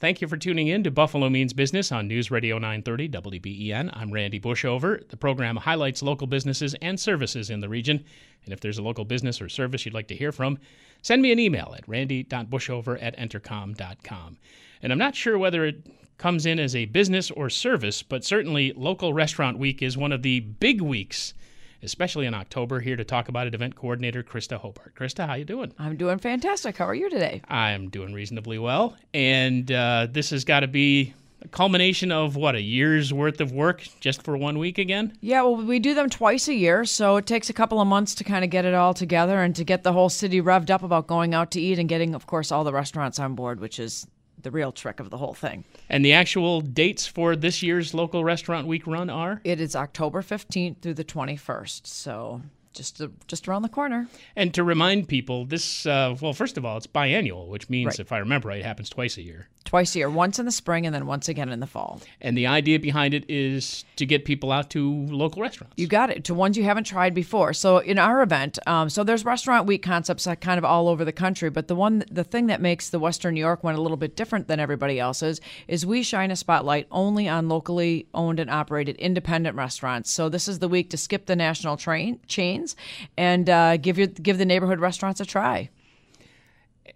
Thank you for tuning in to Buffalo Means Business on News Radio 930 WBEN. I'm Randy Bushover. The program highlights local businesses and services in the region. And if there's a local business or service you'd like to hear from, send me an email at randy.bushover at entercom.com. And I'm not sure whether it comes in as a business or service, but certainly Local Restaurant Week is one of the big weeks especially in October. Here to talk about it, event coordinator Krista Hobart. Krista, how you doing? I'm doing fantastic. How are you today? I'm doing reasonably well, and uh, this has got to be a culmination of what a year's worth of work just for one week again yeah well we do them twice a year so it takes a couple of months to kind of get it all together and to get the whole city revved up about going out to eat and getting of course all the restaurants on board which is the real trick of the whole thing. And the actual dates for this year's local restaurant week run are? It is October 15th through the 21st. So just just around the corner. And to remind people, this uh, well, first of all, it's biannual, which means, right. if I remember right, it happens twice a year. Twice a year, once in the spring and then once again in the fall. And the idea behind it is to get people out to local restaurants. You got it to ones you haven't tried before. So in our event, um, so there's restaurant week concepts kind of all over the country, but the one the thing that makes the Western New York one a little bit different than everybody else's is we shine a spotlight only on locally owned and operated independent restaurants. So this is the week to skip the national train chains and and uh, give your give the neighborhood restaurants a try.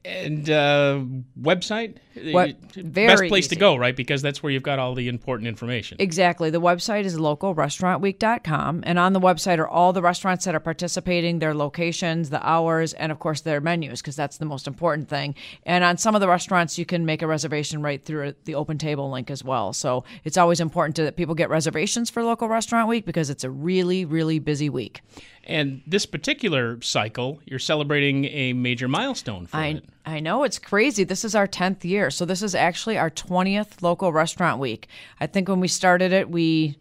And uh, website, what, best place easy. to go, right? Because that's where you've got all the important information. Exactly. The website is localrestaurantweek.com, and on the website are all the restaurants that are participating, their locations, the hours, and of course their menus, because that's the most important thing. And on some of the restaurants, you can make a reservation right through the Open Table link as well. So it's always important to, that people get reservations for Local Restaurant Week because it's a really, really busy week. And this particular cycle, you're celebrating a major milestone for I, it. I know it's crazy. This is our 10th year. So this is actually our 20th local restaurant week. I think when we started it, we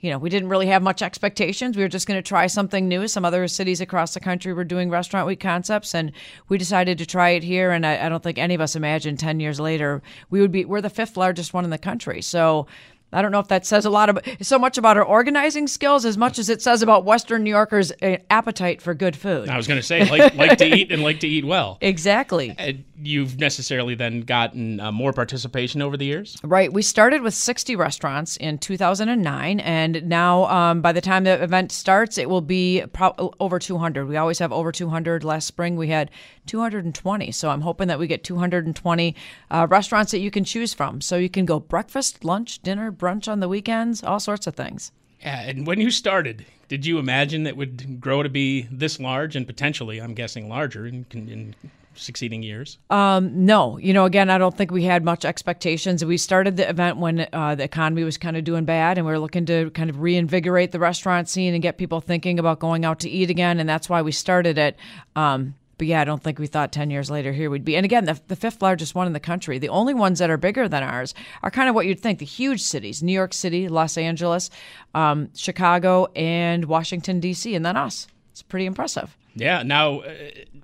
you know, we didn't really have much expectations. We were just going to try something new. Some other cities across the country were doing restaurant week concepts, and we decided to try it here. And I, I don't think any of us imagined 10 years later we would be, we're the fifth largest one in the country. So I don't know if that says a lot about so much about our organizing skills as much as it says about Western New Yorkers' uh, appetite for good food. I was going to say like like to eat and like to eat well. Exactly. Uh, you've necessarily then gotten uh, more participation over the years. Right. We started with 60 restaurants in 2009, and now um, by the time the event starts, it will be pro- over 200. We always have over 200. Last spring we had 220, so I'm hoping that we get 220 uh, restaurants that you can choose from. So you can go breakfast, lunch, dinner brunch on the weekends, all sorts of things. Yeah, and when you started, did you imagine that would grow to be this large and potentially, I'm guessing, larger in, in succeeding years? Um, no, you know, again, I don't think we had much expectations. We started the event when uh, the economy was kind of doing bad, and we were looking to kind of reinvigorate the restaurant scene and get people thinking about going out to eat again, and that's why we started it. Um, but yeah, I don't think we thought 10 years later here we'd be. And again, the, the fifth largest one in the country. The only ones that are bigger than ours are kind of what you'd think the huge cities New York City, Los Angeles, um, Chicago, and Washington, D.C., and then us. It's pretty impressive. Yeah. Now, uh,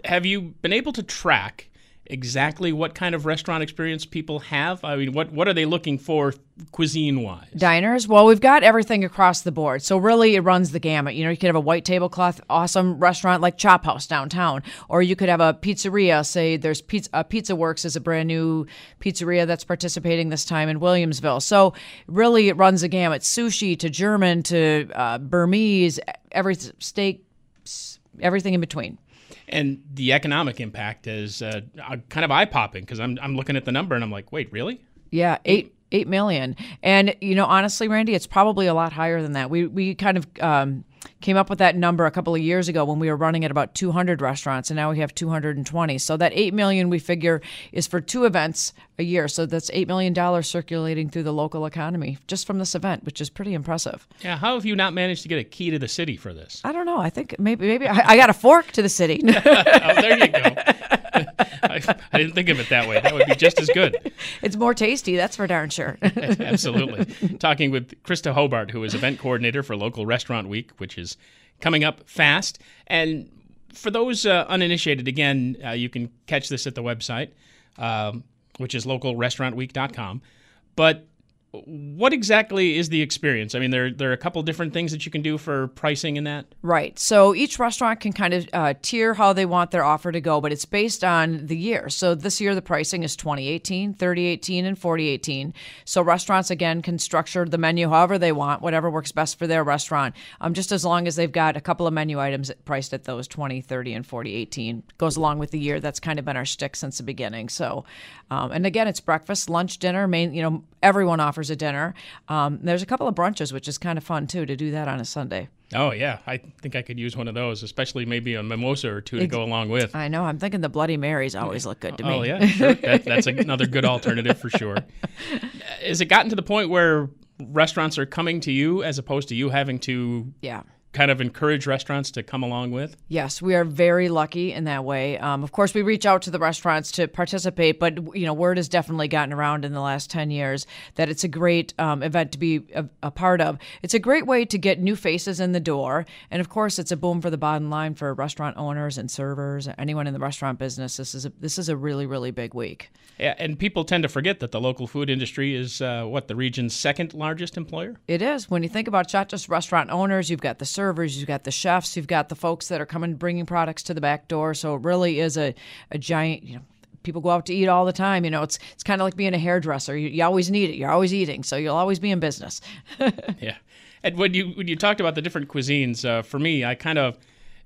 have you been able to track exactly what kind of restaurant experience people have? I mean, what what are they looking for cuisine wise? Diners. Well, we've got everything across the board. So really, it runs the gamut. You know, you could have a white tablecloth, awesome restaurant like Chop House downtown, or you could have a pizzeria. Say there's pizza uh, Pizza Works is a brand new pizzeria that's participating this time in Williamsville. So really, it runs the gamut. Sushi to German to uh, Burmese, every steak, everything in between and the economic impact is uh, kind of eye popping because I'm I'm looking at the number and I'm like, wait, really? Yeah, eight eight million. And you know, honestly, Randy, it's probably a lot higher than that. We we kind of um, came up with that number a couple of years ago when we were running at about 200 restaurants and now we have 220 so that 8 million we figure is for two events a year. So that's 8 million dollars circulating through the local economy just from this event which is pretty impressive. Yeah how have you not managed to get a key to the city for this? I don't know. I think maybe maybe i, I got a fork to the city. Oh there you go I, I didn't think of it that way. That would be just as good. It's more tasty, that's for darn sure. Absolutely. Talking with Krista Hobart, who is event coordinator for Local Restaurant Week, which is coming up fast. And for those uh, uninitiated, again, uh, you can catch this at the website, um, which is localrestaurantweek.com. But what exactly is the experience? I mean, there, there are a couple different things that you can do for pricing in that. Right. So each restaurant can kind of uh, tier how they want their offer to go, but it's based on the year. So this year the pricing is 2018, 3018, and 4018. So restaurants again can structure the menu however they want, whatever works best for their restaurant. Um, just as long as they've got a couple of menu items priced at those 20, 30, and 4018 goes along with the year. That's kind of been our stick since the beginning. So, um, and again, it's breakfast, lunch, dinner. Main, you know, everyone offers a dinner. Um, there's a couple of brunches, which is kind of fun too to do that on a Sunday. Oh yeah, I think I could use one of those, especially maybe a mimosa or two to go along with. I know. I'm thinking the Bloody Marys always look good to me. Oh yeah, sure. that, that's another good alternative for sure. Has it gotten to the point where restaurants are coming to you as opposed to you having to yeah kind of encourage restaurants to come along with? Yes, we are very lucky in that way. Um, of course, we reach out to the restaurants to participate, but you know, word has definitely gotten around in the last ten years that it's a great um, event to be a, a, part of. It's a great way to get new faces in the door, and of course, it's a boom for the bottom line for restaurant owners and servers, anyone in the restaurant business. This is a, this is a really really big week. Yeah, and people tend to forget that the local food industry is uh, what the region's second largest employer. It is. When you think about not just restaurant owners, you've got the servers, you've got the chefs, you've got the folks that are coming bringing products to the back door. So it really is a, a giant, you know, people go out to eat all the time. You know, it's it's kind of like being a hairdresser. You, you always need it. You're always eating, so you'll always be in business. yeah, and when you when you talked about the different cuisines, uh, for me, I kind of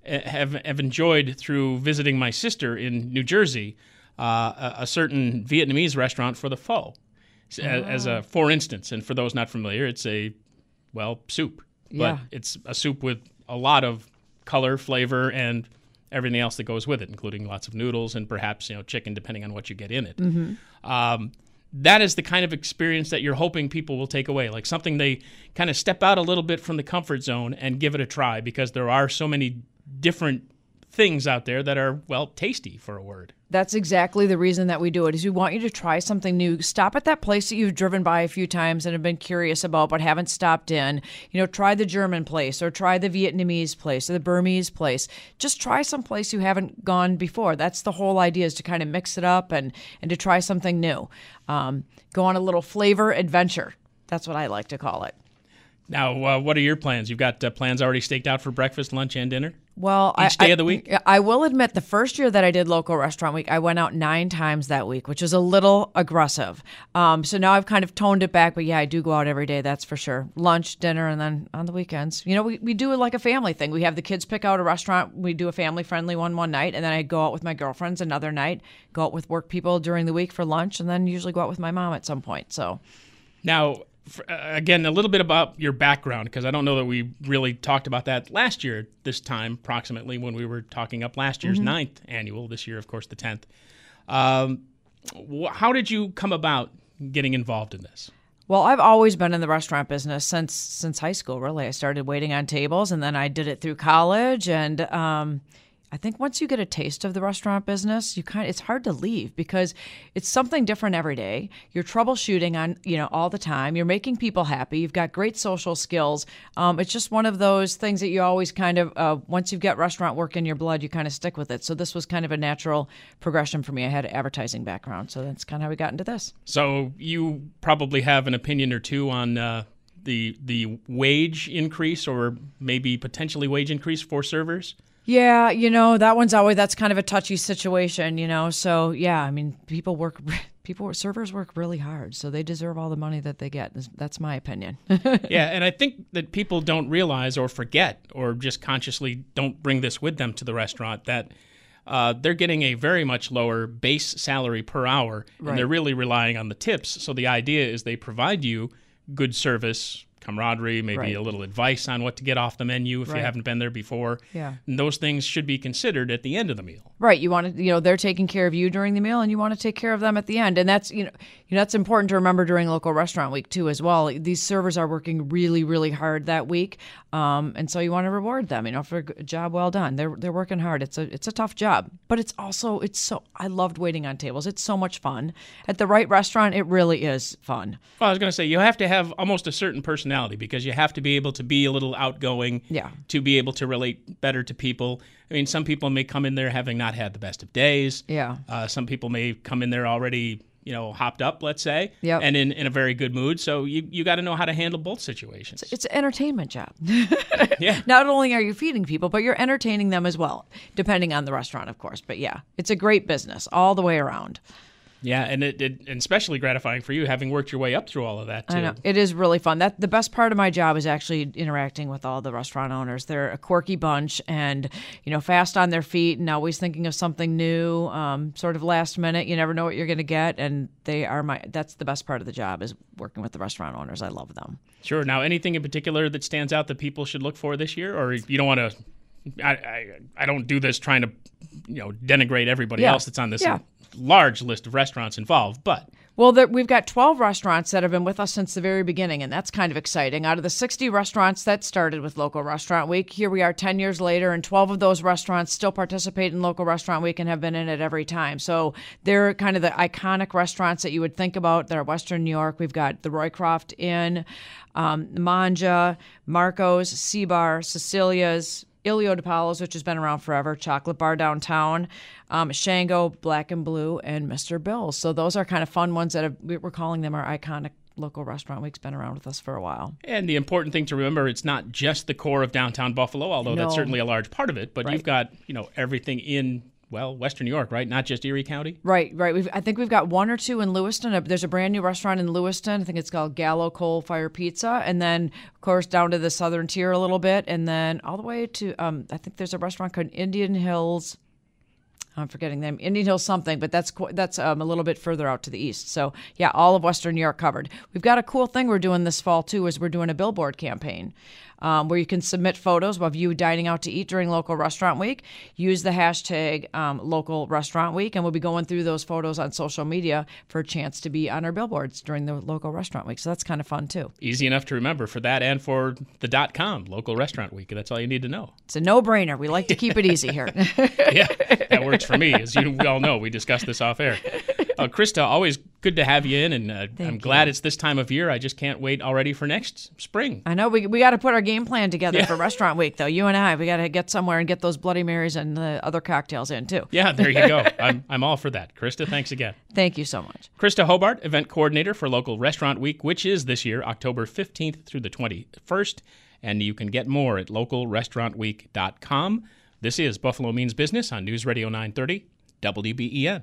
eh, have have enjoyed through visiting my sister in New Jersey uh, a, a, certain Vietnamese restaurant for the pho, oh. as a for instance. And for those not familiar, it's a well soup, but yeah. it's a soup with a lot of color, flavor, and everything else that goes with it, including lots of noodles and perhaps you know chicken, depending on what you get in it. Mm-hmm. Um, that is the kind of experience that you're hoping people will take away, like something they kind of step out a little bit from the comfort zone and give it a try, because there are so many different things out there that are well tasty for a word. That's exactly the reason that we do it. Is we want you to try something new. Stop at that place that you've driven by a few times and have been curious about but haven't stopped in. You know, try the German place or try the Vietnamese place or the Burmese place. Just try some place you haven't gone before. That's the whole idea is to kind of mix it up and and to try something new. Um, go on a little flavor adventure. That's what I like to call it. Now, uh, what are your plans? You've got uh, plans already staked out for breakfast, lunch, and dinner? Well, each day I, of the week. I will admit, the first year that I did local restaurant week, I went out nine times that week, which is a little aggressive. Um, so now I've kind of toned it back. But yeah, I do go out every day. That's for sure. Lunch, dinner, and then on the weekends, you know, we, we do it like a family thing. We have the kids pick out a restaurant. We do a family friendly one one night, and then I go out with my girlfriends another night. Go out with work people during the week for lunch, and then usually go out with my mom at some point. So now uh, again, a little bit about your background, because I don't know that we really talked about that last year, this time, approximately, when we were talking up last year's mm-hmm. ninth annual, this year, of course, the 10th. Um, wh- how did you come about getting involved in this? Well, I've always been in the restaurant business since since high school. Really, I started waiting on tables, and then I did it through college. And um, I think once you get a taste of the restaurant business, you kind of, it's hard to leave because it's something different every day. You're troubleshooting on you know all the time. You're making people happy. You've got great social skills. Um, it's just one of those things that you always kind of uh, once you've got restaurant work in your blood, you kind of stick with it. So this was kind of a natural progression for me. I had an advertising background, so that's kind of how we got into this. So you probably have an opinion or two on. Uh the the wage increase or maybe potentially wage increase for servers? Yeah, you know, that one's always that's kind of a touchy situation, you know. So, yeah, I mean, people work people servers work really hard, so they deserve all the money that they get. That's my opinion. yeah, and I think that people don't realize or forget or just consciously don't bring this with them to the restaurant that uh, they're getting a very much lower base salary per hour, and right. they're really relying on the tips. So the idea is they provide you good service camaraderie, maybe Right. a little advice on what to get off the menu if Right. you haven't been there before. Yeah. And those things should be considered at the end of the meal. Right. You want to, you know, they're taking care of you during the meal and you want to take care of them at the end. And that's, you know, you know, that's important to remember during local restaurant week too, as well. These servers are working really, really hard that week. Um, and so you want to reward them, you know, for a job well done. They're, they're working hard. It's a, it's a tough job, but it's also, it's so, I loved waiting on tables. It's so much fun at the right restaurant. It really is fun. Well, I was going to say you have to have almost a certain personality because you have to be able to be a little outgoing. Yeah. To be able to relate better to people. I mean, some people may come in there having not had the best of days. Yeah. Uh, some people may come in there already, you know, hopped up, let's say. Yep. And in, in a very good mood. So you you got to know how to handle both situations. It's an entertainment job. yeah. Not only are you feeding people, but you're entertaining them as well, depending on the restaurant, of course. But yeah, it's a great business all the way around. Yeah, and it, it and especially gratifying for you having worked your way up through all of that too. I know it is really fun. That the best part of my job is actually interacting with all the restaurant owners. They're a quirky bunch, and you know, fast on their feet, and always thinking of something new. Um, sort of last minute, you never know what you're going to get, and they are my. That's the best part of the job is working with the restaurant owners. I love them. Sure. Now, anything in particular that stands out that people should look for this year, or you don't want to? I, I I don't do this trying to, you know, denigrate everybody Yeah. else that's on this Yeah. Large list of restaurants involved, but Well, we've got 12 restaurants that have been with us since the very beginning, and that's kind of exciting. Out of the 60 restaurants that started with Local Restaurant Week, here we are 10 years later, and 12 of those restaurants still participate in Local Restaurant Week and have been in it every time. So they're kind of the iconic restaurants that you would think about. that are Western New York. We've got the Roycroft Inn, um, Mangia, Marco's, Sea Bar, Cecilia's, Ilio DiPaolo's, which has been around forever, Chocolate Bar downtown, um, Shango, Black and Blue, and Mr. Bill's. So those are kind of fun ones that have, we- we're calling them our iconic local restaurant week's been around with us for a while. and the important thing to remember, it's not just the core of downtown Buffalo, although that's certainly a large part of it. But Right. you've got you know everything in well Western New York, right? Not just Erie County. Right, right. We've, I think we've got one or two in Lewiston. Uh, There's a brand new restaurant in Lewiston. I think it's called Gallo Coal Fire Pizza. And then, of course, down to the southern tier a little bit. And then all the way to, um, I think there's a restaurant called Indian Hills. I'm forgetting them. Indian Hills something, but that's that's um, a little bit further out to the east. So yeah, all of Western New York covered. We've got a cool thing we're doing this fall too. Is we're doing a billboard campaign um, where you can submit photos of you dining out to eat during local restaurant week. Use the hashtag um, local restaurant week, and we'll be going through those photos on social media for a chance to be on our billboards during the local restaurant week. So that's kind of fun too. Easy enough to remember for that and for the dot com local restaurant week. That's all you need to know. It's a no-brainer. We like to keep it easy here. yeah, that works for me. As you all know, we discussed this off air. Uh, Krista, always good to have you in, and uh, I'm glad it's this time of year. I just can't wait already for next spring. I know we, we got to put our game plan together for restaurant week, though. You and I, we got to get somewhere and get those Bloody Marys and the other cocktails in, too. Yeah, there you go. I'm, I'm all for that. Krista, thanks again. Thank you so much. Krista Hobart, event coordinator for Local Restaurant Week, which is this year, October 15th through the 21st. And you can get more at localrestaurantweek.com. This is Buffalo Means Business on News Radio 930, WBEN.